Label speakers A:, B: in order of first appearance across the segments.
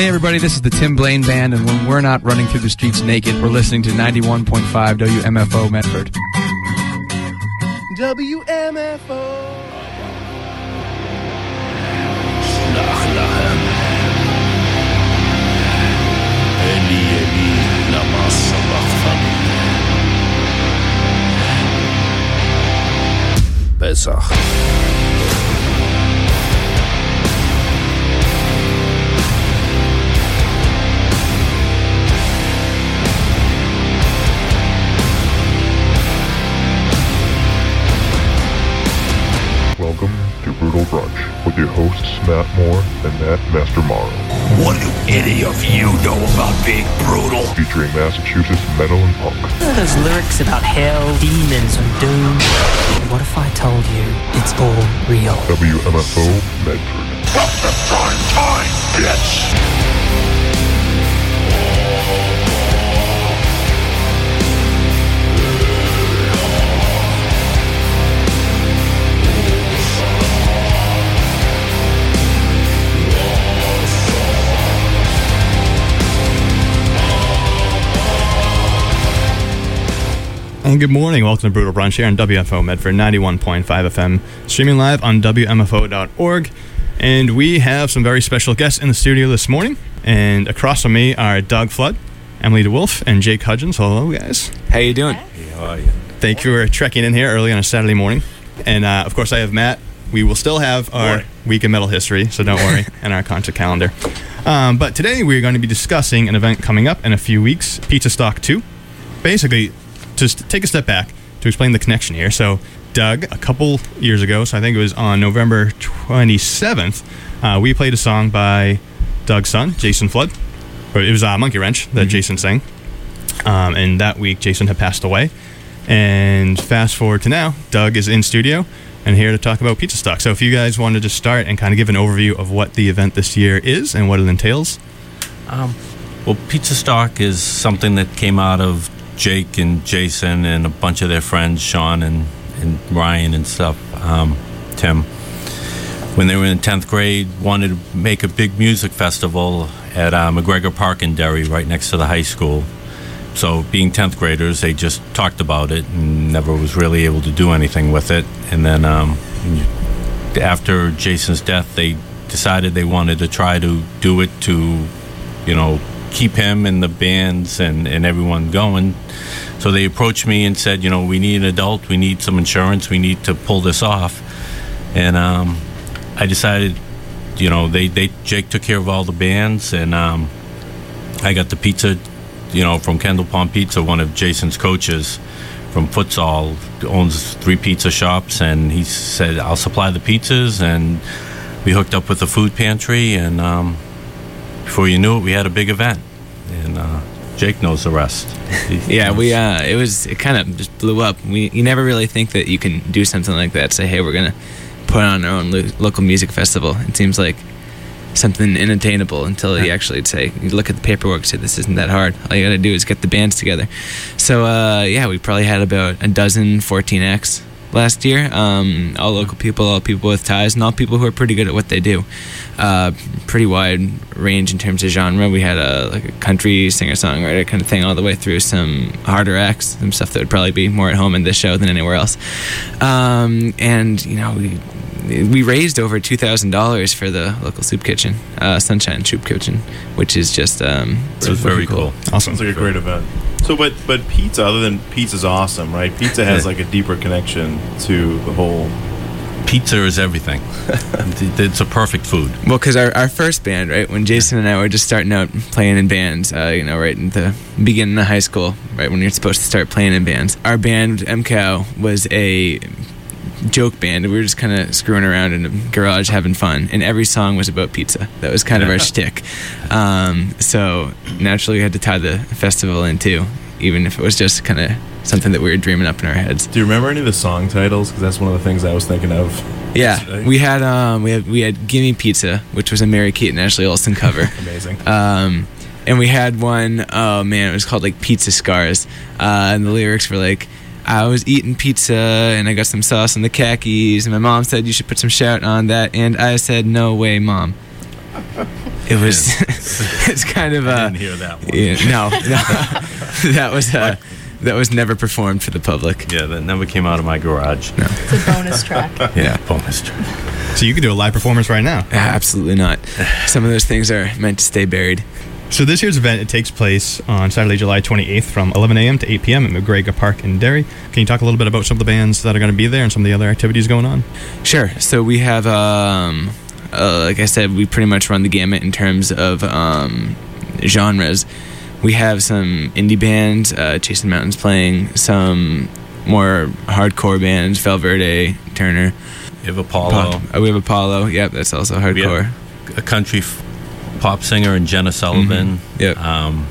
A: Hey, everybody, this is the Tim Blaine Band, and when we're not running through the streets naked, we're listening to 91.5 WMFO Medford.
B: WMFO.
C: Eli Eli lama sabachthani Pesach
D: to Brunch with your hosts Matt Moore and Matt Master Morrow,
C: What do any of you know about being brutal?
D: featuring Massachusetts metal and punk.
E: Those lyrics about hell, demons, and doom. What if I told you it's all real?
D: WMFO Medford.
C: Prime time, bitch!
F: And good morning. Welcome to Brutal Brunch here on WFO Medford 91.5 FM, streaming live on WMFO.org. And we have some very special guests in the studio this morning. And across from me are Doug Flood, Emily DeWolf, and Jake Hudgins. Hello, guys.
A: How you doing? How are you?
F: Thank you for trekking in here early on a Saturday morning. And uh, of course, I have Matt. We will still have our week in metal history, so don't worry, and our concert calendar. Um, but today we're going to be discussing an event coming up in a few weeks, Pizza Stock 2. Basically, just take a step back to explain the connection here. So, Doug, a couple years ago, so I think it was on November 27th, uh, we played a song by Doug's son, Jason Flood. Or it was uh, Monkey Wrench that Jason sang. Um, and that week, Jason had passed away. And fast forward to now, Doug is in studio and here to talk about Pizza Stock. So if you guys wanted to start and kind of give an overview of what the event this year is and what it entails.
G: Um, well, Pizza Stock is something that came out of Jake and Jason and a bunch of their friends, Sean and, and Ryan and stuff, um, Tim. When they were in 10th grade, wanted to make a big music festival at uh, McGregor Park in Derry, right next to the high school. So, being 10th graders, they just talked about it and never was really able to do anything with it. And then um, after Jason's death, they decided they wanted to try to do it to, you know, keep him and the bands and, and everyone going. So they approached me and said, you know, we need an adult, we need some insurance, we need to pull this off. And um, I decided, you know, they, they Jake took care of all the bands, and um, I got the pizza, you know, from Kendall Pond Pizza, one of Jason's coaches from futsal, owns three pizza shops, and he said, I'll supply the pizzas, and we hooked up with the food pantry, and um, before you knew it, we had a big event, and uh, Jake knows the rest.
H: Yeah, we uh, it was it kind of just blew up. We you never really think that you can do something like that. Say, hey, we're gonna put on our own lo- local music festival. It seems like something inattainable until you actually say you look at the paperwork. Say this isn't that hard. All you got to do is get the bands together. So uh, yeah, we probably had about a dozen 14x last year. Um, all local people, all people with ties, and all people who are pretty good at what they do. Uh, pretty wide range in terms of genre. We had a like a country singer songwriter kind of thing all the way through some harder acts, some stuff that would probably be more at home in this show than anywhere else. Um, and you know we we raised over two thousand dollars for the local soup kitchen, uh, Sunshine Soup Kitchen, which is just um,
G: It was very cool.
F: Awesome.
I: Sounds like a great event. So, but but pizza, other than pizza's awesome, right? Pizza has like a deeper connection to the whole.
G: Pizza is everything. it's a perfect food.
H: Well, because our, our first band, right, when Jason and I were just starting out playing in bands, uh, you know, right in the beginning of high school, right when you're supposed to start playing in bands, our band, MCOW, was a joke band. We were just kind of screwing around in a garage having fun, and every song was about pizza. That was kind of our shtick. Um, so naturally, we had to tie the festival in too, even if it was just kind of something that we were dreaming up in our heads.
I: Do you remember any of the song titles? Because that's one of the things I was thinking of.
H: Yeah,
I: yesterday.
H: we had um, we had we had "Gimme Pizza," which was a Mary Kate and Ashley Olsen cover.
I: Amazing.
H: Um, and we had one oh man, it was called like Pizza Scars. Uh, and the lyrics were like, I was eating pizza and I got some sauce on the khakis. And my mom said, You should put some shout on that. And I said, No way, mom. it was it's kind of
G: I
H: uh
G: didn't hear that one.
H: yeah, no, no that was uh that was never performed for the public.
G: Yeah, that never came out of my garage.
B: It's a bonus track.
H: Yeah.
G: Bonus track.
F: So you can do a live performance right now.
H: Absolutely not. Some of those things are meant to stay buried.
F: So this year's event it takes place on Saturday, July 28th from 11 a.m. to 8 p.m. at McGregor Park in Derry. Can you talk a little bit about some of the bands that are going to be there and some of the other activities going on?
H: Sure. So we have, um, uh, like I said, we pretty much run the gamut in terms of um, genres. We have some indie bands, uh, Chasing Mountains playing, some more hardcore bands, Valverde, Turner.
G: You have Apollo,
H: Pop- uh, we have Apollo. Yep, that's also
G: We
H: hardcore.
G: have a country f- pop singer and Jenna Sullivan.
H: Yep.
G: Um,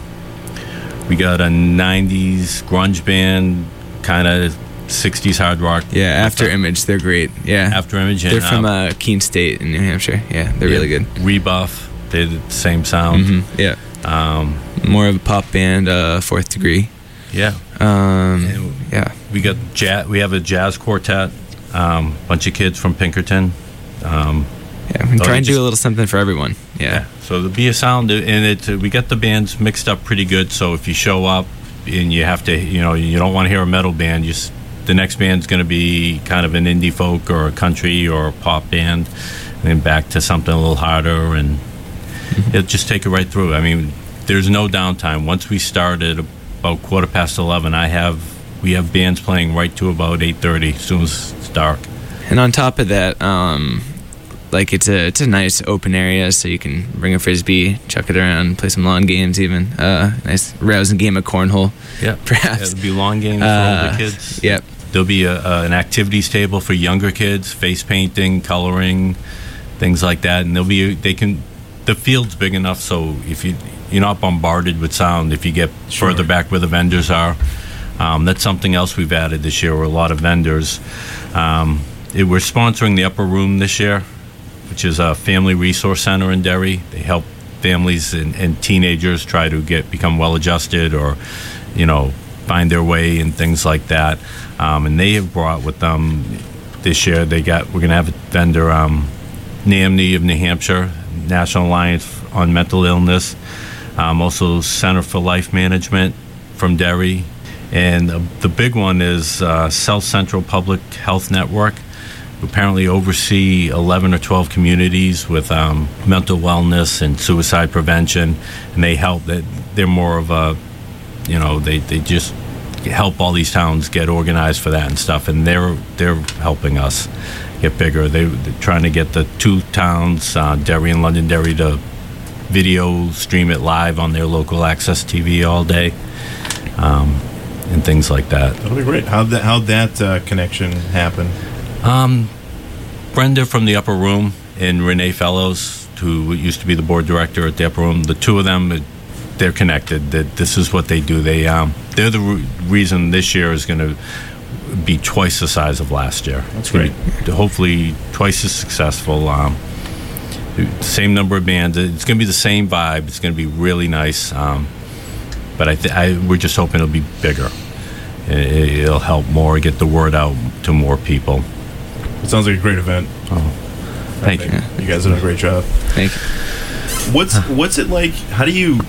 G: we got a '90s grunge band, kind of '60s hard rock.
H: yeah, After
G: the-
H: Image, they're great. Yeah.
G: After Image. and,
H: they're from
G: uh,
H: uh, Keene State in New Hampshire. Yeah, they're really good.
G: Rebuff. They did the same sound.
H: hmm Yeah.
G: Um,
H: More of a pop band, uh, Fourth Degree.
G: yeah.
H: Um, yeah.
G: We got jazz. We have a jazz quartet. Um, bunch of kids from Pinkerton. Um,
H: Yeah, we try and do
G: just-
H: a little something for everyone. Yeah.
G: So there'll be a sound, and it uh, we got the bands mixed up pretty good. So if you show up and you have to, you know, you don't want to hear a metal band, you s- the next band's going to be kind of an indie folk or a country or a pop band, and then back to something a little harder, and it'll just take it right through. I mean, there's no downtime. Once we started about quarter past eleven, I have we have bands playing right to about eight thirty, as soon as it's dark.
H: And on top of that, um, like it's a it's a nice open area, so you can bring a frisbee, chuck it around, play some lawn games, even uh, nice rousing game of cornhole.
G: Yeah,
H: Perhaps.
G: it'll be long games for
H: Uh,
G: older kids.
H: Yep.
G: There'll be a, an activities table for younger kids, face painting, coloring, things like that, and there'll be they can. The field's big enough so if you you're not bombarded with sound if you get further back where the vendors are. Um, that's something else we've added this year. Where a lot of vendors. Um, it, we're sponsoring the Upper Room this year, which is a family resource center in Derry. They help families and, and teenagers try to get become well adjusted or, you know, find their way and things like that. Um, and they have brought with them this year. They got we're going to have a vendor, um, NAMI of New Hampshire, National Alliance on Mental Illness, um, also Center for Life Management from Derry, and the, the big one is uh, South Central Public Health Network. Apparently, oversee 11 or 12 communities with um, mental wellness and suicide prevention, and they help. That they're more of a, you know, they, they just help all these towns get organized for that and stuff, and they're they're helping us get bigger. They, they're trying to get the two towns, uh, Derry and Londonderry, to video stream it live on their local access TV all day, um, and things like that.
I: That'll be great. How'd that, how'd that uh, connection happen?
G: Um, Brenda from the Upper Room and Renee Fellows, who used to be the board director at the Upper Room, the two of them, they're connected. That this is what they do. They um, they're the re- reason this year is going to be twice the size of last year.
I: That's
G: It's gonna Be hopefully twice as successful. Um, same number of bands. It's going to be the same vibe. It's going to be really nice. Um, but I, th- I we're just hoping it'll be bigger. It'll help more get the word out to more people.
I: It sounds like a great event.
G: Oh, thank you.
I: You guys did a great job.
H: Thank you.
I: What's what's it like? How do you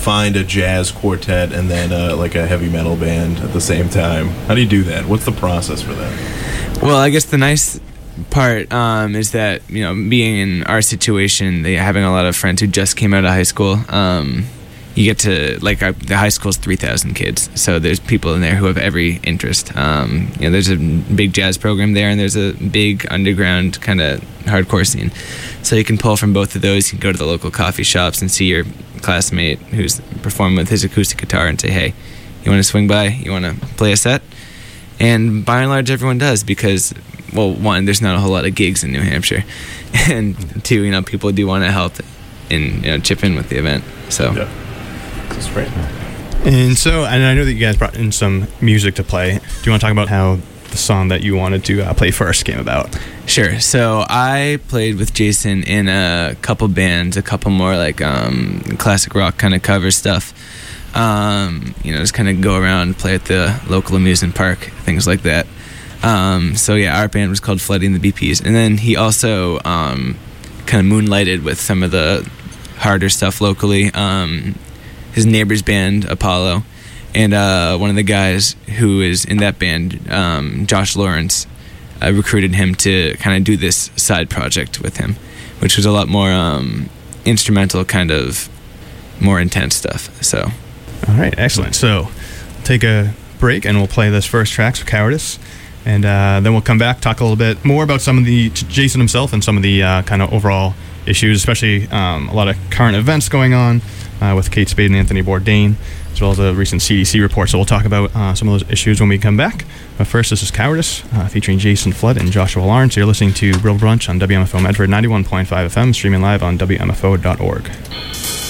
I: find a jazz quartet and then uh, like a heavy metal band at the same time? How do you do that? What's the process for that?
H: Well, I guess the nice part um, is that you know being in our situation, they, having a lot of friends who just came out of high school. Um, you get to like our, the high school's three thousand kids, so there's people in there who have every interest. Um, you know, there's a big jazz program there, and there's a big underground kind of hardcore scene. So you can pull from both of those. You can go to the local coffee shops and see your classmate who's performing with his acoustic guitar and say, "Hey, you want to swing by? You want to play a set?" And by and large, everyone does because, well, one, there's not a whole lot of gigs in New Hampshire, and two, you know, people do want to help and you know chip in with the event. So
I: Yeah, that's great.
F: And so, and I know that you guys brought in some music to play. Do you want to talk about how the song that you wanted to uh, play first came about?
H: Sure. So I played with Jason in a couple bands, a couple more like um, classic rock kind of cover stuff. Um, you know, just kind of go around, play at the local amusement park, things like that. Um, so yeah, our band was called Flooding the BPs, and then he also um, kind of moonlighted with some of the harder stuff locally. Um, his neighbor's band Apollo, and uh, one of the guys who is in that band, um, Josh Lawrence, I recruited him to kind of do this side project with him, which was a lot more um, instrumental, kind of more intense stuff. So,
F: All right, excellent. So, take a break and we'll play this first track, so Cowardice. And uh, then we'll come back, talk a little bit more about some of the Jason himself and some of the uh, kind of overall issues, especially um, a lot of current events going on uh, with Kate Spade and Anthony Bourdain, as well as a recent CDC report. So we'll talk about uh, some of those issues when we come back. But first, this is Cowardice uh, featuring Jason Flood and Joshua Lawrence. You're listening to Brutal Brunch on WMFO Medford 91.5 FM, streaming live on WMFO.org.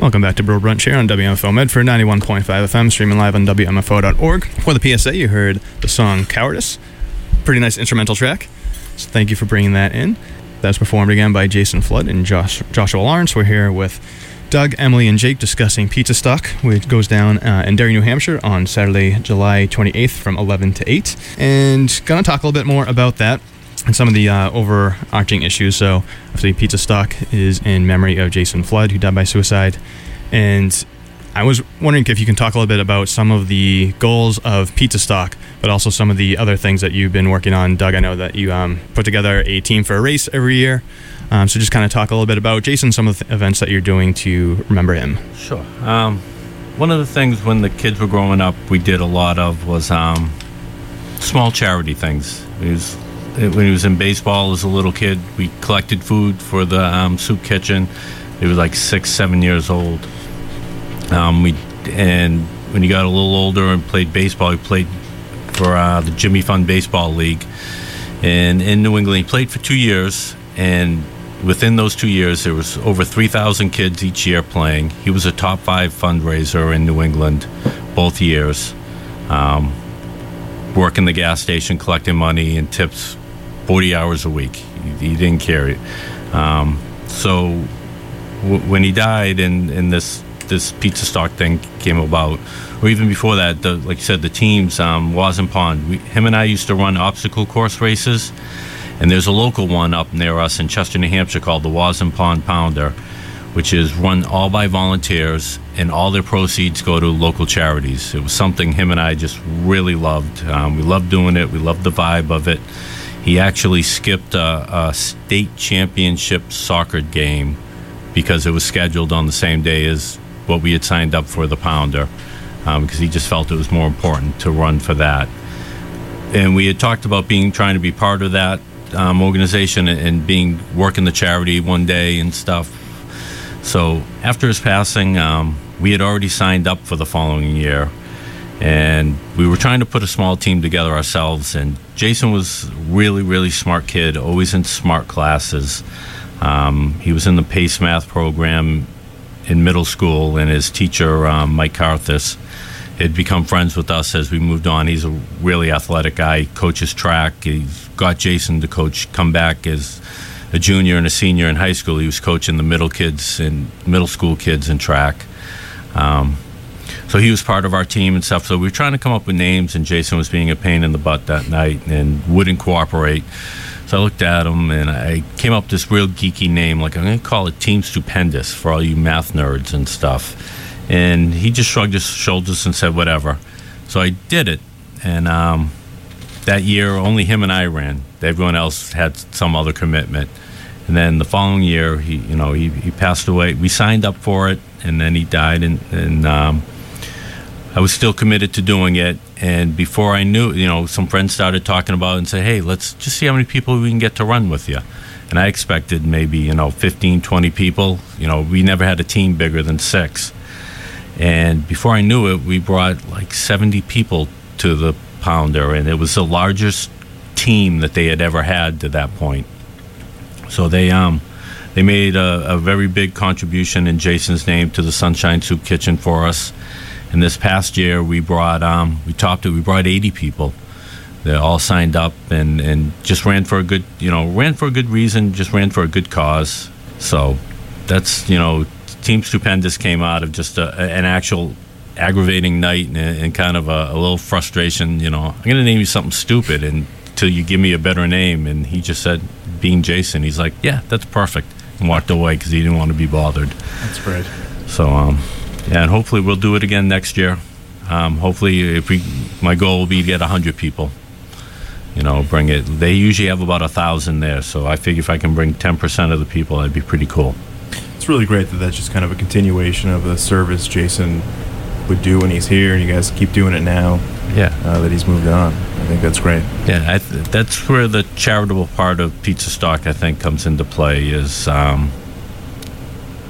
F: Welcome back to Brutal Brunch here on WMFO Medford 91.5 FM, streaming live on WMFO.org. For the PSA, you heard the song Cowardice. Pretty nice instrumental track. So thank you for bringing that in. That was performed again by Jason Flood and Josh, Joshua Lawrence. We're here with Doug, Emily, and Jake discussing Pizza Stock, which goes down uh, in Derry, New Hampshire on Saturday, July 28th from 11 to 8. And to talk a little bit more about that and some of the uh, overarching issues. So, obviously, Pizza Stock is in memory of Jason Flood, who died by suicide. And I was wondering if you can talk a little bit about some of the goals of Pizza Stock, but also some of the other things that you've been working on. Doug, I know that you um, put together a team for a race every year. Um, so just kind of talk a little bit about Jason, some of the events that you're doing to remember him.
G: Sure. Um, one of the things when the kids were growing up, we did a lot of was um, small charity things. He was, when he was in baseball as a little kid, we collected food for the um, soup kitchen. He was like six, seven years old. Um, we and when he got a little older and played baseball, he played for uh, the Jimmy Fund Baseball League, and in New England, he played for two years. And within those two years, there was over 3,000 kids each year playing. He was a top five fundraiser in New England both years. Um, working the gas station, collecting money and tips 40 hours a week. He, he didn't care. Um, so w- when he died and, and this this pizza stock thing came about, or even before that, the, like you said, the teams, um, Wason Pond, we, him and I used to run obstacle course races. And there's a local one up near us in Chester, New Hampshire called the Wason Pond Pounder, which is run all by volunteers, and all their proceeds go to local charities. It was something him and I just really loved. Um, we loved doing it, we loved the vibe of it. He actually skipped a, a state championship soccer game because it was scheduled on the same day as what we had signed up for the Pounder, um, because he just felt it was more important to run for that. And we had talked about being trying to be part of that um, organization and, being working the charity one day and stuff. So after his passing, um, we had already signed up for the following year, and we were trying to put a small team together ourselves. And Jason was really, really smart kid, always in smart classes. Um, he was in the PACE math program in middle school, and his teacher, um, Mike Carthus, had become friends with us as we moved on. He's a really athletic guy. He coaches track. He's got Jason to coach, come back as a junior and a senior in high school. He was coaching the middle kids and middle school kids in track. Um, so he was part of our team and stuff. So we were trying to come up with names, and Jason was being a pain in the butt that night and wouldn't cooperate. So I looked at him and I came up with this real geeky name, like I'm going to call it Team Stupendous for all you math nerds and stuff. And he just shrugged his shoulders and said, whatever. So I did it. And um, that year, only him and I ran. Everyone else had some other commitment. And then the following year, he, you know, he, he passed away. We signed up for it, and then he died. And, and um, I was still committed to doing it. And before I knew, you know, some friends started talking about it and say, hey, let's just see how many people we can get to run with you. And I expected maybe, you know, 15, 20 people. You know, we never had a team bigger than six. And before I knew it, we brought like 70 people to the Pounder, and it was the largest team that they had ever had to that point. So they um they made a, a very big contribution in Jason's name to the Sunshine Soup Kitchen for us. And this past year, we brought um we topped it. We brought 80 people. They all signed up and and just ran for a good you know ran for a good reason. Just ran for a good cause. So that's you know Team Stupendous came out of just a, an actual aggravating night and, and kind of a, a, little frustration. You know, I'm going to name you something stupid until you give me a better name. And he just said, being Jason, he's like, yeah, that's perfect. And walked away because he didn't want to be bothered.
I: That's great.
G: So, um, and hopefully we'll do it again next year. Um, hopefully, if we, my goal will be to get 100 people. You know, bring it. They usually have about a thousand there, so I figure if I can bring 10% of the people, that'd be pretty cool
I: it's really great that that's just kind of a continuation of the service Jason would do when he's here, and you guys keep doing it now.
G: Yeah,
I: uh, that he's moved on. I think that's great.
G: Yeah, th- that's where the charitable part of Pizza Stock I think comes into play. Is um,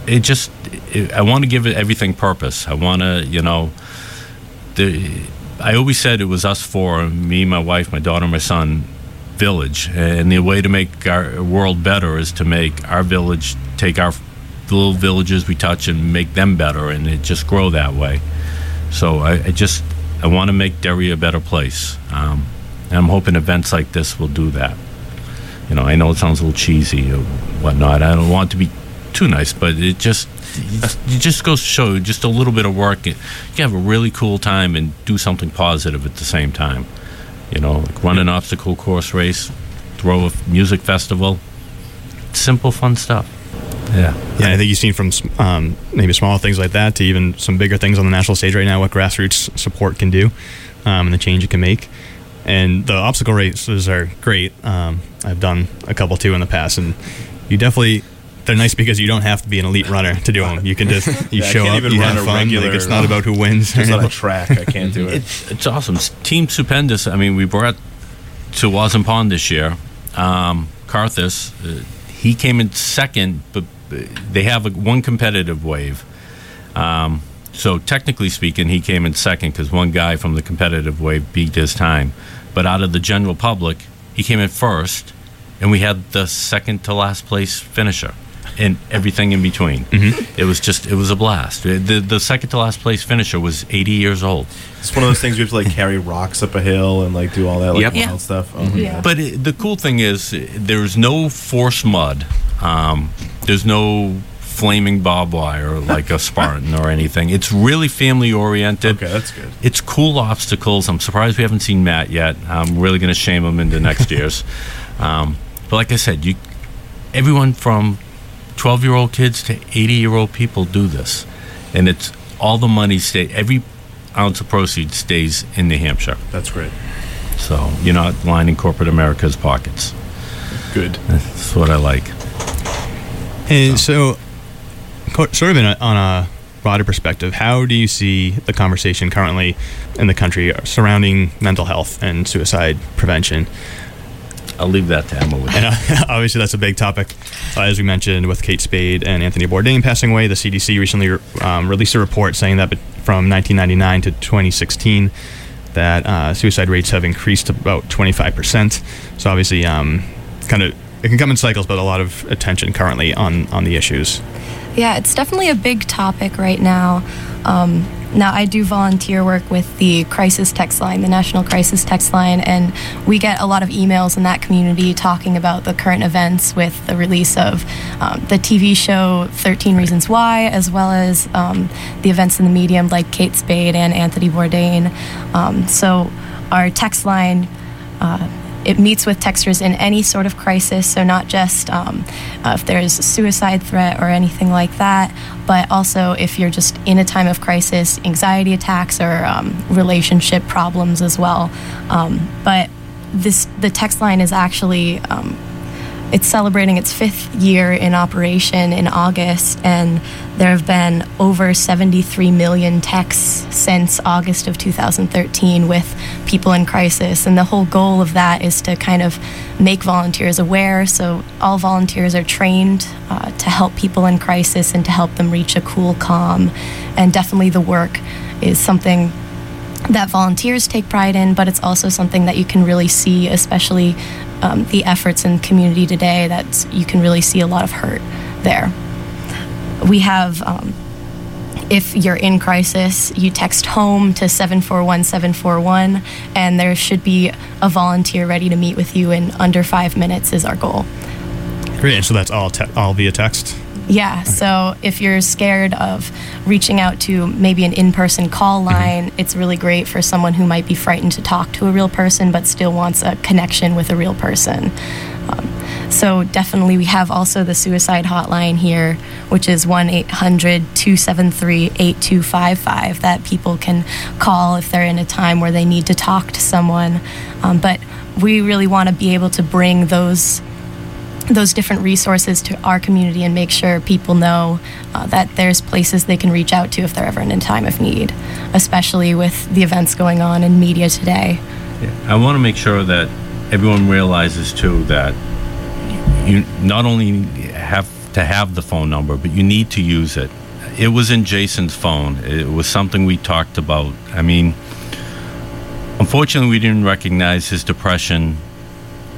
G: it just it, I want to give it everything purpose. I want to, you know, the I always said it was us four, me, my wife, my daughter, my son, village, and the way to make our world better is to make our village take our little villages we touch and make them better, and it just grow that way. So I, I just I want to make Derry a better place, um, and I'm hoping events like this will do that. You know, I know it sounds a little cheesy or whatnot. I don't want to be too nice, but it just you just goes to show just a little bit of work. You have a really cool time and do something positive at the same time. You know, like run an obstacle course race, throw a music festival. Simple, fun stuff. Yeah.
F: Yeah, I think you've seen from um, maybe small things like that to even some bigger things on the national stage right now, what grassroots support can do um, and the change it can make. And the obstacle races are great. Um, I've done a couple too in the past, and you definitely. They're nice because you don't have to be an elite runner to do them. You can just you
I: Yeah, I
F: show
I: can't
F: up,
I: even
F: you
I: run
F: have
I: a
F: fun.
I: regular-
F: Like it's not about who wins. It's
I: not on a track, I can't do it.
G: It's, it's awesome. S- Team Stupendous. I mean, we brought to Wason Pond this year. Um, Carthus, uh, he came in second, but uh, they have a, one competitive wave. Um, so technically speaking, he came in second because one guy from the competitive wave beat his time. But out of the general public, he came in first, and we had the second to last place finisher. And everything in between. It was just, it was a blast. The, the second to last place finisher was 80 years old.
I: It's one of those things we have to like carry rocks up a hill and like do all that like
G: Yep.
I: wild
G: Yeah.
I: stuff. Oh, my God.
G: But it, the cool thing is, there's no forced mud. Um, there's no flaming barbed wire like a Spartan or anything. It's really family oriented.
I: Okay, that's good.
G: It's cool obstacles. I'm surprised we haven't seen Matt yet. I'm really going to shame him into next year's. Um, but like I said, you, everyone from 12 year old kids to 80 year old people do this, and it's all the money stay. Every ounce of proceeds stays in New Hampshire.
I: That's great.
G: So you're not lining corporate America's pockets.
I: Good.
G: That's what I like.
F: And so, co- sort of in a, on a broader perspective, how do you see the conversation currently in the country surrounding mental health and suicide prevention?
G: I'll leave that to Emma. With
F: and uh, obviously, that's a big topic, uh, as we mentioned with Kate Spade and Anthony Bourdain passing away. The CDC recently um, released a report saying that from 1999 to 2016, that uh, suicide rates have increased about 25 percent. So obviously, um, kind of it can come in cycles, but a lot of attention currently on on the issues.
J: Yeah, it's definitely a big topic right now. Um, now, I do volunteer work with the crisis text line, the National Crisis Text Line, and we get a lot of emails in that community talking about the current events with the release of um, the TV show 13 Reasons Why, as well as um, the events in the medium like Kate Spade and Anthony Bourdain. Um, so, our text line. Uh, it meets with texters in any sort of crisis, so not just um, uh, if there's a suicide threat or anything like that, but also if you're just in a time of crisis, anxiety attacks or um, relationship problems as well. Um, but this the text line is actually um, it's celebrating its fifth year in operation in August, and there have been over 73 million texts since August of 2013 with people in crisis. And the whole goal of that is to kind of make volunteers aware. So, all volunteers are trained uh, to help people in crisis and to help them reach a cool calm. And definitely, the work is something that volunteers take pride in, but it's also something that you can really see, especially um, the efforts in community today, that you can really see a lot of hurt there. We have, um, if you're in crisis, you text home to 741 741, and there should be a volunteer ready to meet with you in under five minutes, is our goal.
F: Great. And so that's all te- all via text.
J: Yeah, so if you're scared of reaching out to maybe an in person call line, it's really great for someone who might be frightened to talk to a real person but still wants a connection with a real person. Um, so, definitely, we have also the suicide hotline here, which is 1 800 273 8255 that people can call if they're in a time where they need to talk to someone. Um, but we really want to be able to bring those those different resources to our community and make sure people know uh, that there's places they can reach out to if they're ever in a time of need, especially with the events going on in media today.
G: I want to make sure that everyone realizes too that you not only have to have the phone number, but you need to use it. It was in Jason's phone. It was something we talked about. I mean, unfortunately, we didn't recognize his depression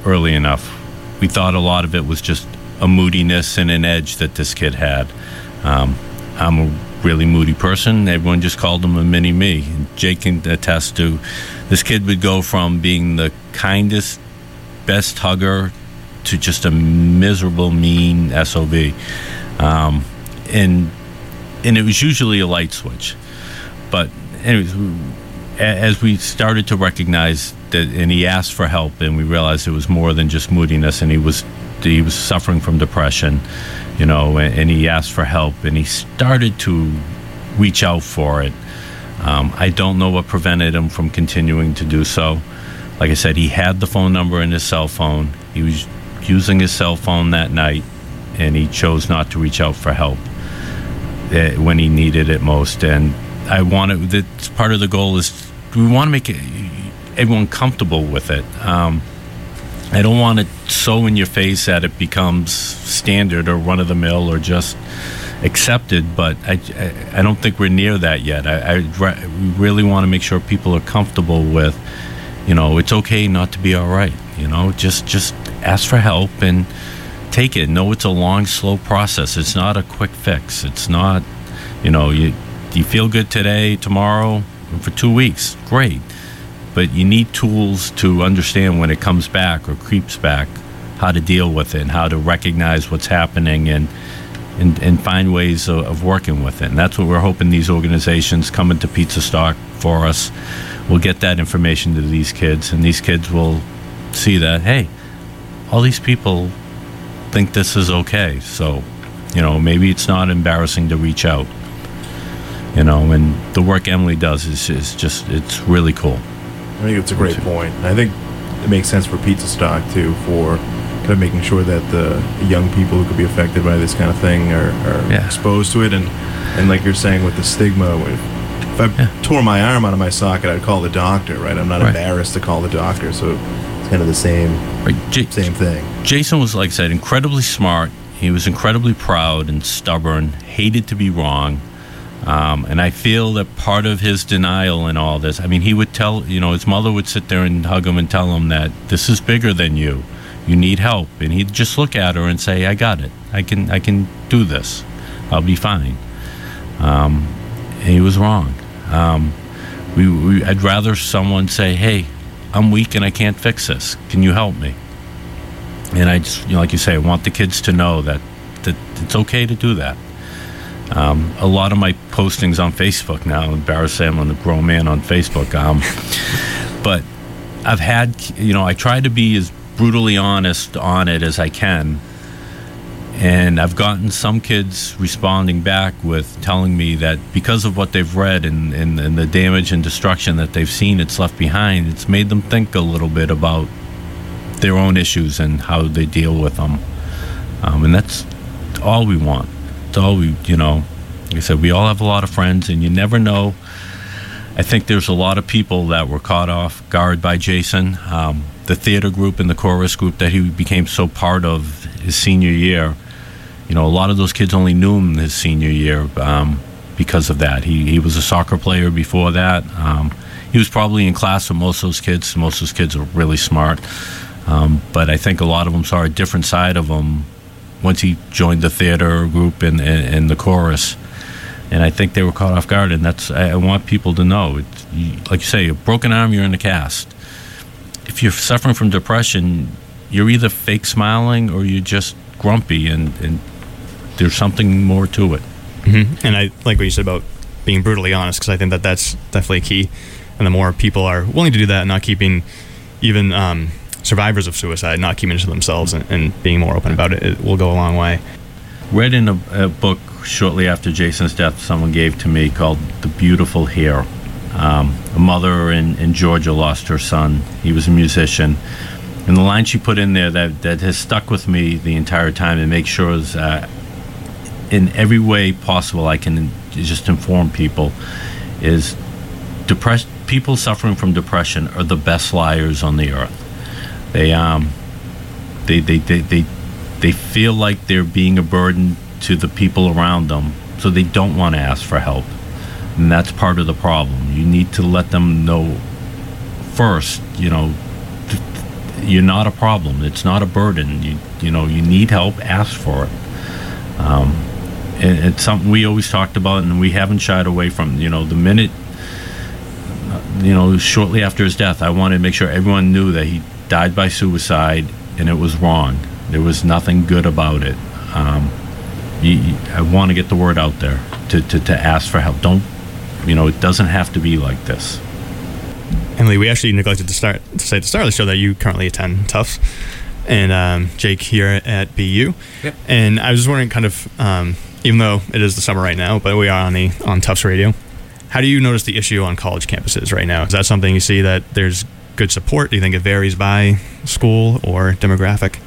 G: early enough. We thought a lot of it was just a moodiness and an edge that this kid had. Um, I'm a really moody person. Everyone just called him a mini me. Jake can attest to this kid would go from being the kindest, best hugger to just a miserable, mean SOB. Um, and and it was usually a light switch. But anyways, as we started to recognize that, and he asked for help, and we realized it was more than just moodiness, and he was he was suffering from depression, you know, and, and he asked for help, and he started to reach out for it. Um, I don't know what prevented him from continuing to do so. Like I said, he had the phone number in his cell phone. He was using his cell phone that night, and he chose not to reach out for help eh, when he needed it most. And I want to. That's part of the goal is we want to make it, everyone comfortable with it. Um, I don't want it so in your face that it becomes standard or run of the mill or just accepted. But I, I, I don't think we're near that yet. I, I really want to make sure people are comfortable with, you know, it's okay not to be all right. You know, just just ask for help and take it. Know it's a long, slow process. It's not a quick fix. It's not, you know, you you feel good today, tomorrow, for two weeks, great. But you need tools to understand when it comes back or creeps back, how to deal with it, and how to recognize what's happening, and and, and find ways of, of working with it. And that's what we're hoping these organizations coming to Pizza Stock for us will get that information to these kids, and these kids will see that hey, all these people think this is okay. So, you know, maybe it's not embarrassing to reach out. You know, and the work Emily does is, is just it's really cool.
I: I think it's a great point. I think it makes sense for pizza stock too, for kind of making sure that the young people who could be affected by this kind of thing are, are
G: Yeah.
I: exposed to it, and and like you're saying with the stigma, if, if I tore my arm out of my socket, I'd call the doctor, right? I'm not
G: Right.
I: embarrassed to call the doctor, so it's kind of the same same thing.
G: Jason was, like I said, incredibly smart. He was incredibly proud and stubborn, hated to be wrong. Um, and I feel that part of his denial in all this, I mean, he would tell, you know, his mother would sit there and hug him and tell him that this is bigger than you. You need help. And he'd just look at her and say, I got it. I can, I can do this. I'll be fine. Um, he was wrong. Um, we, we, I'd rather someone say, hey, I'm weak and I can't fix this. Can you help me? and I just, you know, like you say, I want the kids to know that that it's okay to do that. Um, a lot of my postings on Facebook now, Sam, I'm a grown man on Facebook. Um, but I've had, you know, I try to be as brutally honest on it as I can. And I've gotten some kids responding back with telling me that because of what they've read and, and, and the damage and destruction that they've seen it's left behind, it's made them think a little bit about their own issues and how they deal with them. Um, and that's all we want. All we, you know, like I said, we all have a lot of friends, and you never know. I think there's a lot of people that were caught off guard by Jason. Um, the theater group and the chorus group that he became so part of his senior year, you know, a lot of those kids only knew him his senior year um, because of that. He, he was a soccer player before that. Um, he was probably in class with most of those kids. Most of those kids are really smart. Um, but I think a lot of them saw a different side of him once he joined the theater group and, and, and the chorus. And I think they were caught off guard. And that's I, I want people to know. It's, you, like you say, a broken arm, you're in the cast. If you're suffering from depression, you're either fake smiling or you're just grumpy, and, and there's something more to it.
F: Mm-hmm. And I like what you said about being brutally honest because I think that that's definitely key. And the more people are willing to do that, and not keeping even um, survivors of suicide, not keeping it to themselves, and, and being more open about it, it will go a long way.
G: read in a, a book shortly after Jason's death, someone gave to me called The Beautiful Hair. Um, a mother in, in Georgia lost her son. He was a musician. And the line she put in there that, that has stuck with me the entire time and make sure is uh, in every way possible I can just inform people is depressed people suffering from depression are the best liars on the earth. They um they they, they, they they feel like they're being a burden to the people around them, so they don't want to ask for help. And that's part of the problem. You need to let them know first, you know, you're not a problem. It's not a burden. You you know, you need help, ask for it. Um, it's something we always talked about, and we haven't shied away from. You know, the minute, uh, you know, shortly after his death, I wanted to make sure everyone knew that he died by suicide, and it was wrong. There was nothing good about it. Um, you, you- I want to get the word out there to, to, to ask for help. Don't, you know, it doesn't have to be like this.
F: Emily, we actually neglected to start to say at the start of the show that you currently attend Tufts, and um, Jake here at BU.
H: Yep.
F: And I was just wondering, kind of, um, even though it is the summer right now, but we are on the on Tufts Radio. How do you notice the issue on college campuses right now? Is that something you see that there's good support? Do you think it varies by school or demographic?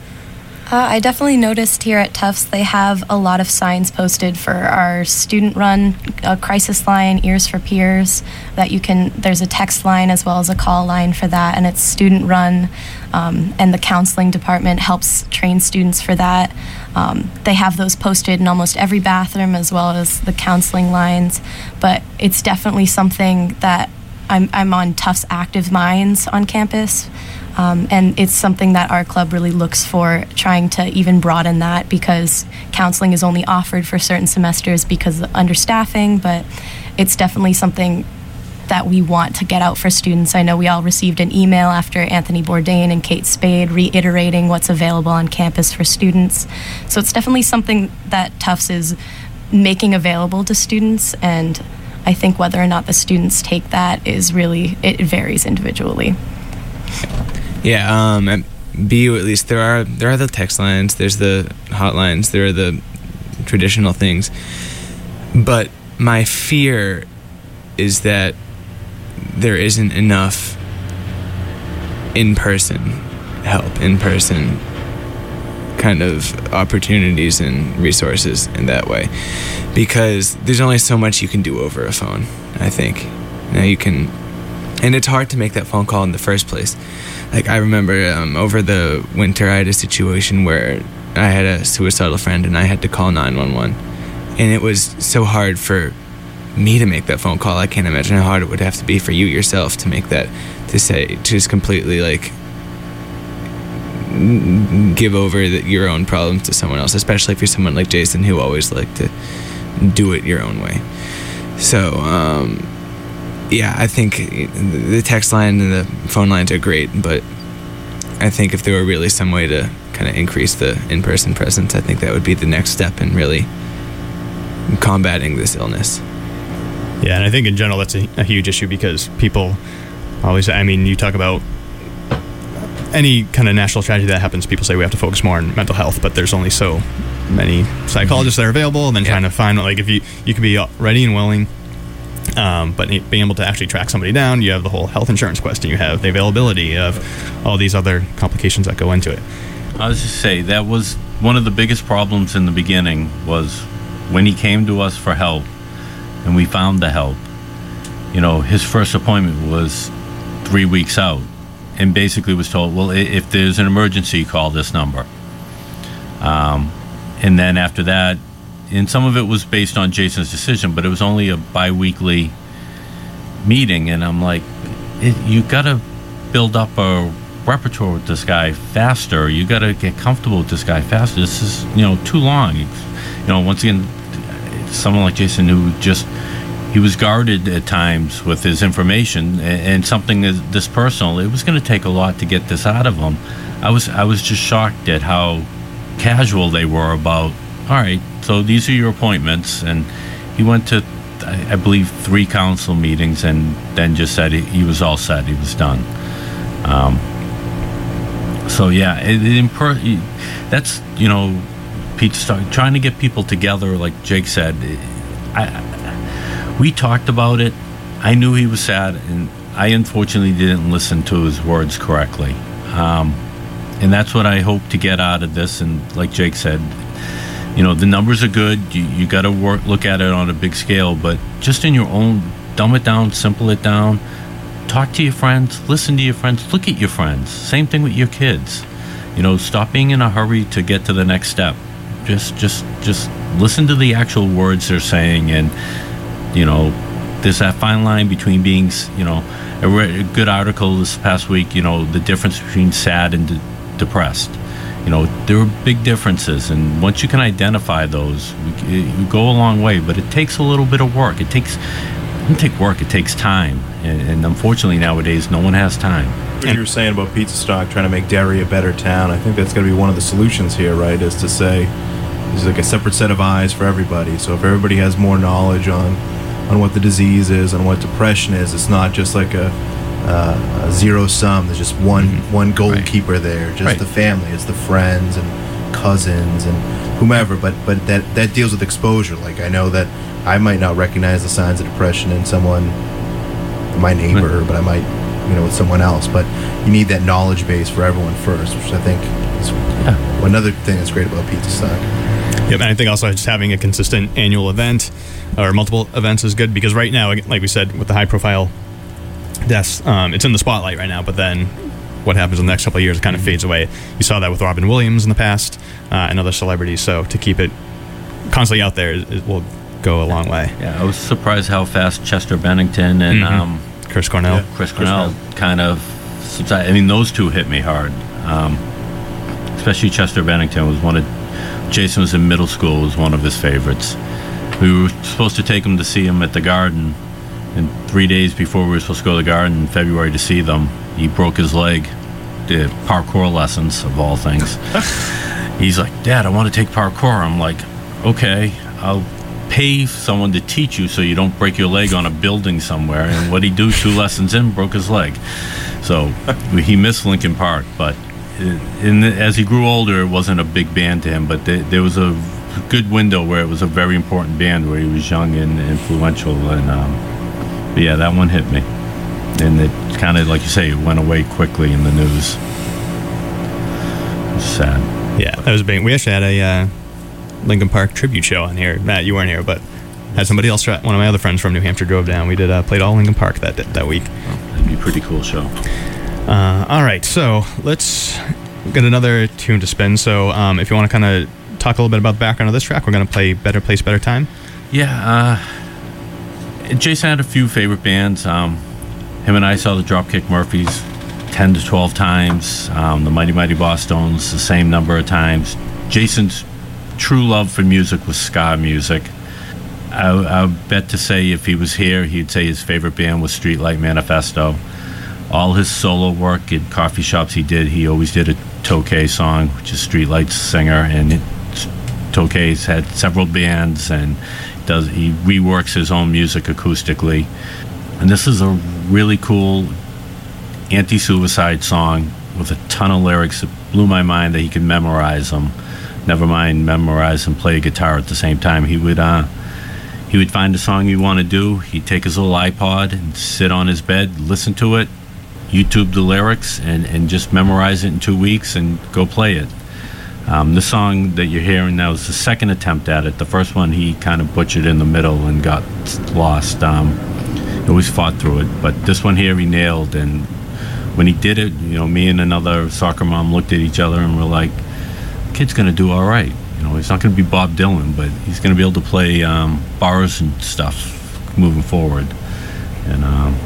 J: Uh, I definitely noticed here at Tufts they have a lot of signs posted for our student run crisis line, Ears for Peers, that you can, there's a text line as well as a call line for that, and it's student run. Um, and the counseling department helps train students for that. Um, they have those posted in almost every bathroom as well as the counseling lines, but it's definitely something that I'm, I'm on Tufts Active Minds on campus. Um, and it's something that our club really looks for, trying to even broaden that because counseling is only offered for certain semesters because of understaffing, but it's definitely something that we want to get out for students. I know we all received an email after Anthony Bourdain and Kate Spade reiterating what's available on campus for students. So it's definitely something that Tufts is making available to students, and I think whether or not the students take that is really, it varies individually.
H: Yeah, um, at BU at least there are there are the text lines, there's the hotlines, there are the traditional things. But my fear is that there isn't enough in person help, in person kind of opportunities and resources in that way. Because there's only so much you can do over a phone, I think. Now you can and it's hard to make that phone call in the first place. Like I remember um, over the winter, I had a situation where I had a suicidal friend, and I had to call nine one one, and it was so hard for me to make that phone call. I can't imagine how hard it would have to be for you yourself to make that to say to just completely like give over the, your own problems to someone else, especially if you're someone like Jason who always like to do it your own way. So. um yeah, I think the text line and the phone lines are great, but I think if there were really some way to kind of increase the in-person presence, I think that would be the next step in really combating this illness.
F: Yeah, and I think in general that's a, a huge issue because people always, I mean, you talk about any kind of national tragedy that happens, people say we have to focus more on mental health, but there's only so many psychologists that are available, and then trying to find, like, if you, you could be ready and willing, um, but being able to actually track somebody down, you have the whole health insurance question, you have the availability of all these other complications that go into it.
G: I was just say that was one of the biggest problems in the beginning was when he came to us for help and we found the help. You know, his first appointment was three weeks out and basically was told, well, if there's an emergency, call this number. Um, and then after that, and some of it was based on Jason's decision, but it was only a bi-weekly meeting, and I'm like, you got to build up a repertoire with this guy faster. You got to get comfortable with this guy faster. This is you know too long. You know, once again, someone like Jason who just he was guarded at times with his information and, something is this personal. It was going to take a lot to get this out of him. I was I was just shocked at how casual they were about. All right, so these are your appointments, and he went to I, believe three council meetings, and then just said he, he was all set. He was done. Um, so yeah, it, it imper- that's you know, Pete start, trying to get people together, like Jake said. I, we talked about it. I knew he was sad, and I unfortunately didn't listen to his words correctly. Um, and that's what I hope to get out of this. And like Jake said, you know, the numbers are good. You, you got to work, look at it on a big scale, but just in your own, dumb it down, simple it down. Talk to your friends, listen to your friends, look at your friends. Same thing with your kids. You know, stop being in a hurry to get to the next step. Just, just, just listen to the actual words they're saying, and you know, there's that fine line between being, you know, I read a good article this past week. You know, the difference between sad and de- depressed. You know, there are big differences, and once you can identify those, you, go a long way. But it takes a little bit of work. It takes, it doesn't take work. It takes time, and, and unfortunately nowadays, no one has time.
I: What you were saying about Pizzastock trying to make Derry a better town, I think that's going to be one of the solutions here, right? Is to say, there's like a separate set of eyes for everybody. So if everybody has more knowledge on on what the disease is, on what depression is, it's not just like a, uh, a zero sum. There's just one one goalkeeper there, just
F: Mm-hmm. Right.
I: the family. It's the friends and cousins and whomever. But but that that deals with exposure. Like I know that I might not recognize the signs of depression in someone, my neighbor, but I might you know with someone else. But you need that knowledge base for everyone first, which I think is yeah. another thing that's great about Pizzastock.
F: Yep, and I think also just having a consistent annual event or multiple events is good because right now, like we said, with the high profile deaths, um, it's in the spotlight right now. But then, what happens in the next couple of years it kind of fades away. You saw that with Robin Williams in the past uh, and other celebrities. So to keep it constantly out there, it will go a long way.
G: Yeah, I was surprised how fast Chester Bennington and
F: Mhm.
G: um,
F: Chris Cornell.
G: Yeah, Chris Cornell kind of subsided. I mean, those two hit me hard. Um, especially Chester Bennington was one of Jason was in middle school was one of his favorites. We were supposed to take him to see him at the Garden, and three days before we were supposed to go to the Garden in February to see them, he broke his leg. Did parkour lessons of all things. He's like, Dad, I want to take parkour. I'm like, okay, I'll pay someone to teach you so you don't break your leg on a building somewhere. And what he do? Two lessons in, broke his leg. So he missed Linkin Park, but uh, in, as he grew older, it wasn't a big band to him. But there, there was a good window where it was a very important band where he was young and influential. And um, but yeah, that one hit me, and it kind of like you say, it went away quickly in the news. It was sad.
F: Yeah, that was a big. We actually had a uh, Linkin Park tribute show on here. Matt, you weren't here, but had somebody else. Try, one of my other friends from New Hampshire drove down. We did uh, played all Linkin Park that that week.
G: That'd be a pretty cool show.
F: Uh, all right, so let's get another tune to spin. So um, if you want to kind of talk a little bit about the background of this track, we're going to play "Better Place, Better Time."
G: Yeah, uh, Jason had a few favorite bands. Um, him and I saw the Dropkick Murphys 10 to 12 times, um, the Mighty Mighty Bosstones the same number of times. Jason's true love for music was ska music. I, I bet to say if he was here, he'd say his favorite band was Streetlight Manifesto. All his solo work in coffee shops he did, he always did a Toh Kay song, which is Streetlight's singer, and Toh Kay's had several bands and does he reworks his own music acoustically. And this is a really cool anti-suicide song with a ton of lyrics that blew my mind that he could memorize them. Never mind memorize and play guitar at the same time. He would uh, he would find a song you want to do. He'd take his little iPod and sit on his bed, listen to it, YouTube the lyrics, and, and just memorize it in two weeks and go play it. Um, the song that you're hearing now is the second attempt at it. The first one he kind of butchered in the middle and got lost. Um, he always fought through it, but this one here he nailed. And when he did it, you know, me and another soccer mom looked at each other and we're like, "Kid's gonna do all right." You know, he's not gonna be Bob Dylan, but he's gonna be able to play um, bars and stuff moving forward. And um,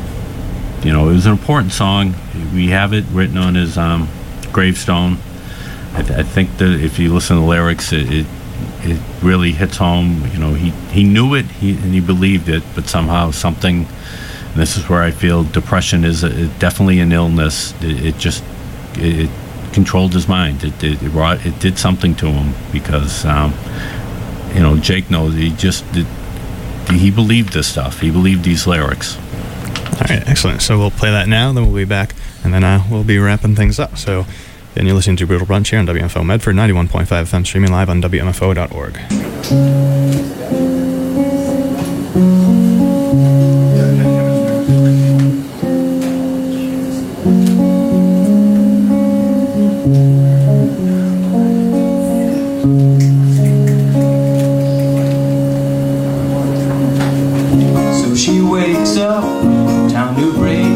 G: you know, it was an important song. We have it written on his um, gravestone. I, th- I think that if you listen to the lyrics, it, it it really hits home. You know, he he knew it, he and he believed it, but somehow something. And this is where I feel depression is a, definitely an illness. It, it just it, it controlled his mind. It it, it, brought, it did something to him because um, you know Jake knows he just did, he believed this stuff. He believed these lyrics.
F: All right, excellent. So we'll play that now, then we'll be back, and then uh, we'll be wrapping things up. So then you're listening to Brutal Brunch here on WMFO Medford 91.5 FM, streaming live on WMFO.org.
K: So she wakes up, time to break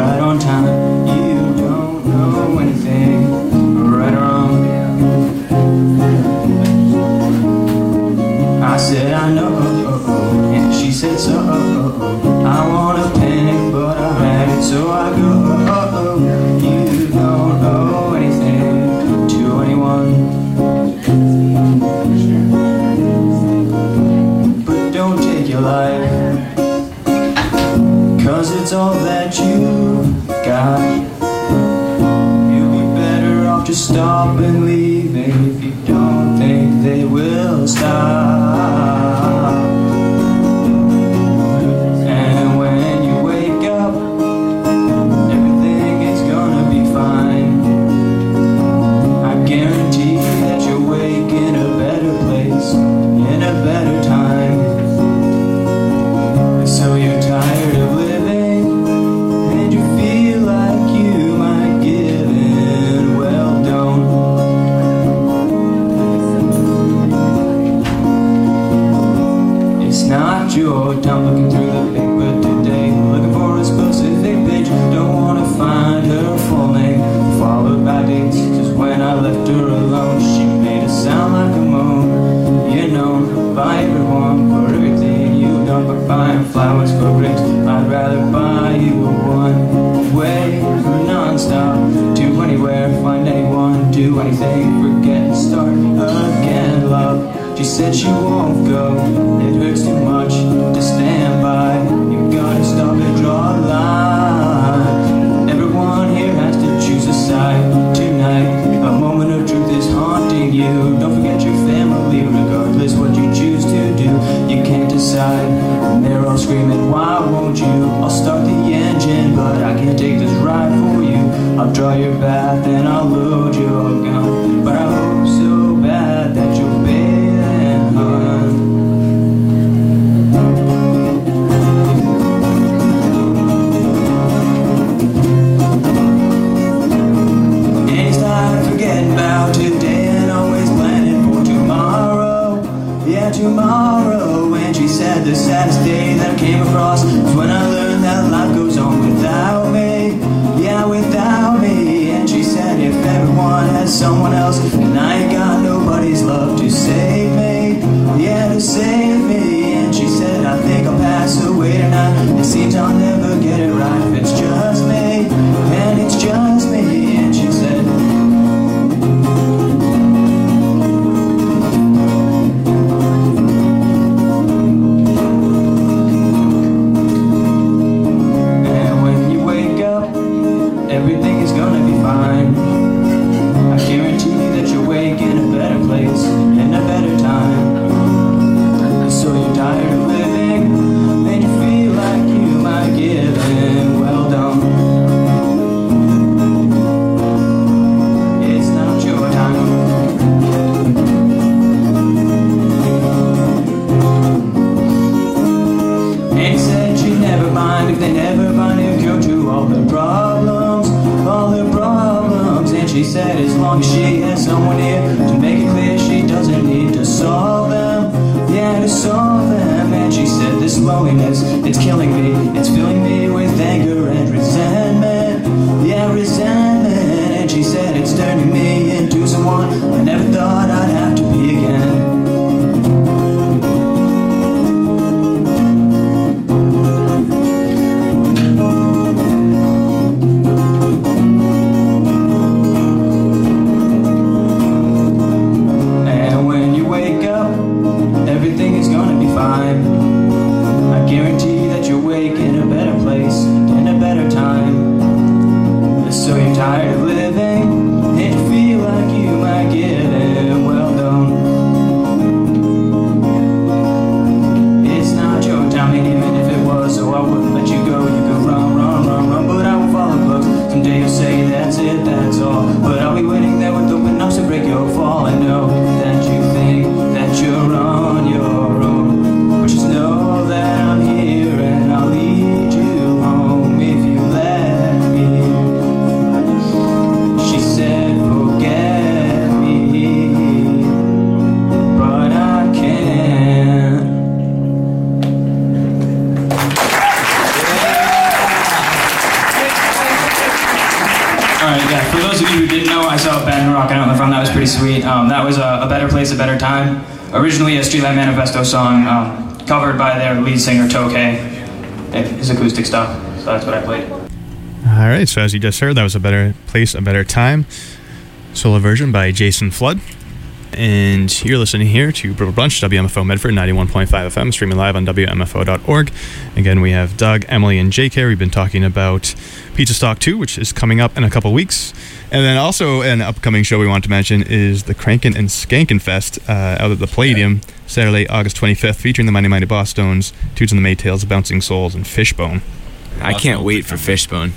K: right
L: song um, covered by their lead singer Toh Kay. His acoustic stuff. So that's what I played.
F: All right. So as you just heard, that was a better place, a better time. Solo version by Jason Flood. And you're listening here to Brutal Brunch, WMFO Medford, 91.5 FM, streaming live on WMFO.org. Again, we have Doug, Emily, and JK. We've been talking about Pizzastock 2, which is coming up in a couple weeks. And then also an upcoming show we want to mention is the Crankin' and Skankin' Fest uh, out at the Palladium, Saturday, August 25th, featuring the Mighty Mighty Bosstones, Toots and the Maytals, Bouncing Souls, and Fishbone.
H: I can't wait for Fishbone.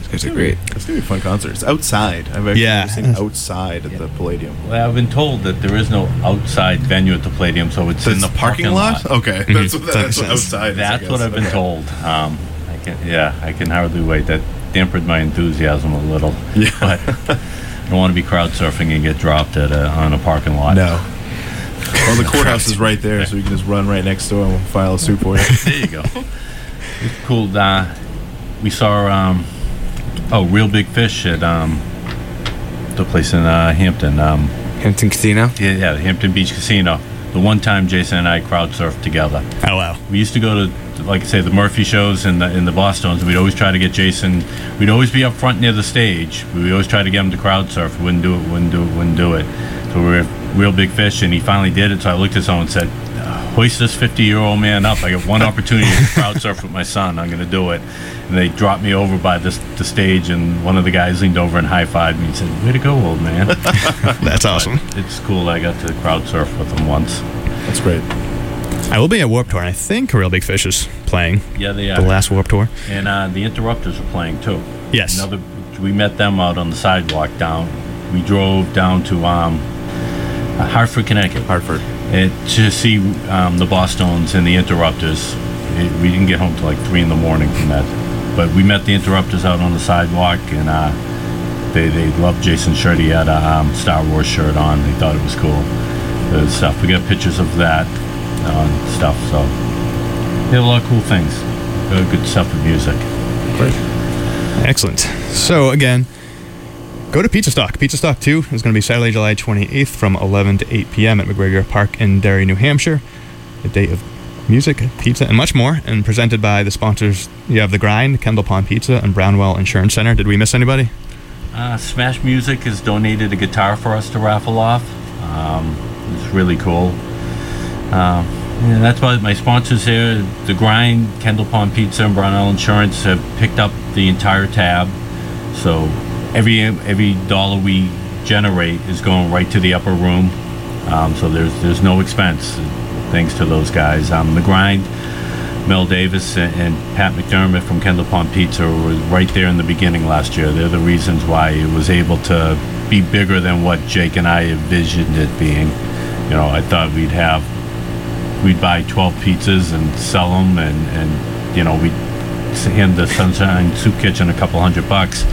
H: These guys are great.
I: It's gonna be a fun concert. It's outside. I've actually
F: Yeah.
I: seen outside at the Palladium.
G: Well, I've been told that there is no outside venue at the Palladium, so it's
I: So
G: in the
I: parking lot? Okay,
F: Mhm.
I: that's what-
F: That
I: that's
F: makes
I: what
F: sense.
I: outside is, I
G: That's what
I: guess.
G: I've been
I: Okay.
G: told. Um, I can, yeah, I can hardly wait. That dampened my enthusiasm a little.
I: Yeah.
G: But I don't want to be crowd surfing and get dropped at a, on a parking lot.
I: No. Well, the courthouse is right there, so you can just run right next door and we'll file a suit for you.
G: there you go. It's cool. Uh, we saw um, oh, Reel Big Fish at um, the place in uh, Hampton. Um,
H: Hampton Casino.
G: Yeah, yeah, the Hampton Beach Casino. The one time Jason and I crowd surfed together.
F: Oh wow!
G: We used to go to, like I say, the Murphy shows in the in the Bosstones. and We'd always try to get Jason. We'd always be up front near the stage. We always try to get him to crowd surf. Wouldn't do it. Wouldn't do it. Wouldn't do it. So we were Reel Big Fish, and he finally did it. So I looked at someone and said, "Hoist this 50 year old man up. I got one opportunity to crowd surf with my son. I'm going to do it." And they dropped me over by this the stage, and one of the guys leaned over and high fived me and said, "Way to go, old man."
F: That's awesome.
G: It's cool. I got to crowd surf with him once.
I: That's great.
F: I will be at Warped Tour, and I think a Reel Big Fish is playing.
G: Yeah, they are.
F: The last Warped Tour.
G: And uh, the Interrupters are playing too.
F: Yes.
G: Another, we met them out on the sidewalk down. We drove down to um, uh, Hartford, Connecticut.
I: Hartford.
G: And to see um, the Bosstones and the Interrupters. It, we didn't get home till like three in the morning from that. But we met the Interrupters out on the sidewalk, and uh, they they loved Jason shirt. He had a um, Star Wars shirt on. They thought it was cool. The stuff. We got pictures of that uh, stuff. So had a lot of cool things. Good stuff with music. Great.
F: Excellent. So again, go to Pizzastock. Pizza Stock 2 is going to be Saturday, July 28th from 11 to 8 p.m. at McGregor Park in Derry, New Hampshire. A day of music, pizza, and much more. And presented by the sponsors. You have The Grind, Kendall Pond Pizza, and Brownell Insurance Center. Did we miss anybody?
G: Uh, Smash Music has donated a guitar for us to raffle off. Um, it's really cool. Um, yeah, that's why my sponsors here, The Grind, Kendall Pond Pizza, and Brownell Insurance have picked up the entire tab. So every every dollar we generate is going right to the upper room. Um, so there's there's no expense thanks to those guys. Um, the Grind, Mel Davis and, and Pat McDermott from Kendall Pond Pizza were right there in the beginning last year. They're the reasons why it was able to be bigger than what Jake and I envisioned it being. You know, I thought we'd have we'd buy 12 pizzas and sell them, and and you know we'd hand the Sunshine Soup Kitchen a couple hundred bucks.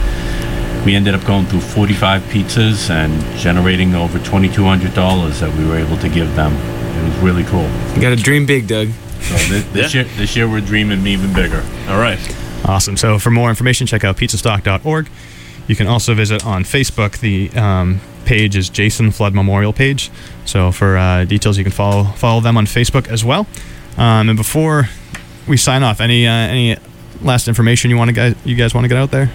G: We ended up going through 45 pizzas and generating over $2,200 that we were able to give them. It was really cool.
H: You got to dream big, Doug.
G: So this, this, year, this year we're dreaming even bigger.
I: All right.
F: Awesome. So for more information, check out pizzastock.org. You can also visit on Facebook. The um, page is Jason Flood Memorial page. So for uh, details, you can follow follow them on Facebook as well. Um, and before we sign off, any uh, any last information you want to guys you guys want to get out there?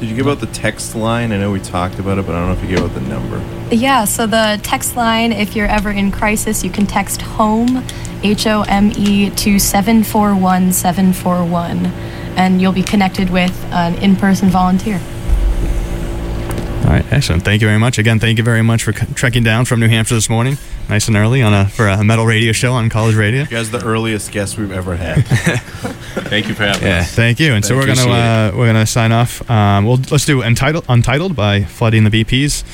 I: Did you give out the text line? I know we talked about it, but I don't know if you gave out the number.
J: Yeah, so the text line, if you're ever in crisis, you can text HOME, H O M E, to 741 741, and you'll be connected with an in person volunteer.
F: All right, excellent. Thank you very much. Again, thank you very much for trekking down from New Hampshire this morning, nice and early on a for a metal radio show on college radio.
I: You guys are the earliest guests we've ever had.
G: Thank you for having
F: Yeah,
G: us.
F: thank you. And so we're gonna uh, we're gonna sign off. Um, we'll let's do Untitled Untitled by Flooding the BPs.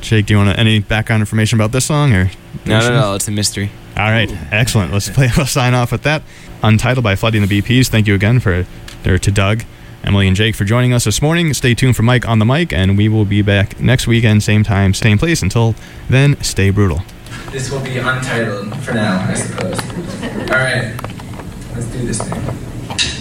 F: Jake, do you want any background information about this song or?
H: No, no, no. It's a mystery.
F: All right, excellent. Let's play. We'll sign off with that. Untitled by Flooding the BPs. Thank you again for or to Doug, Emily, and Jake for joining us this morning. Stay tuned for Mike on the mic, and we will be back next weekend, same time, same place. Until then, stay brutal.
M: This will be untitled for now, I suppose. All right, let's do this thing.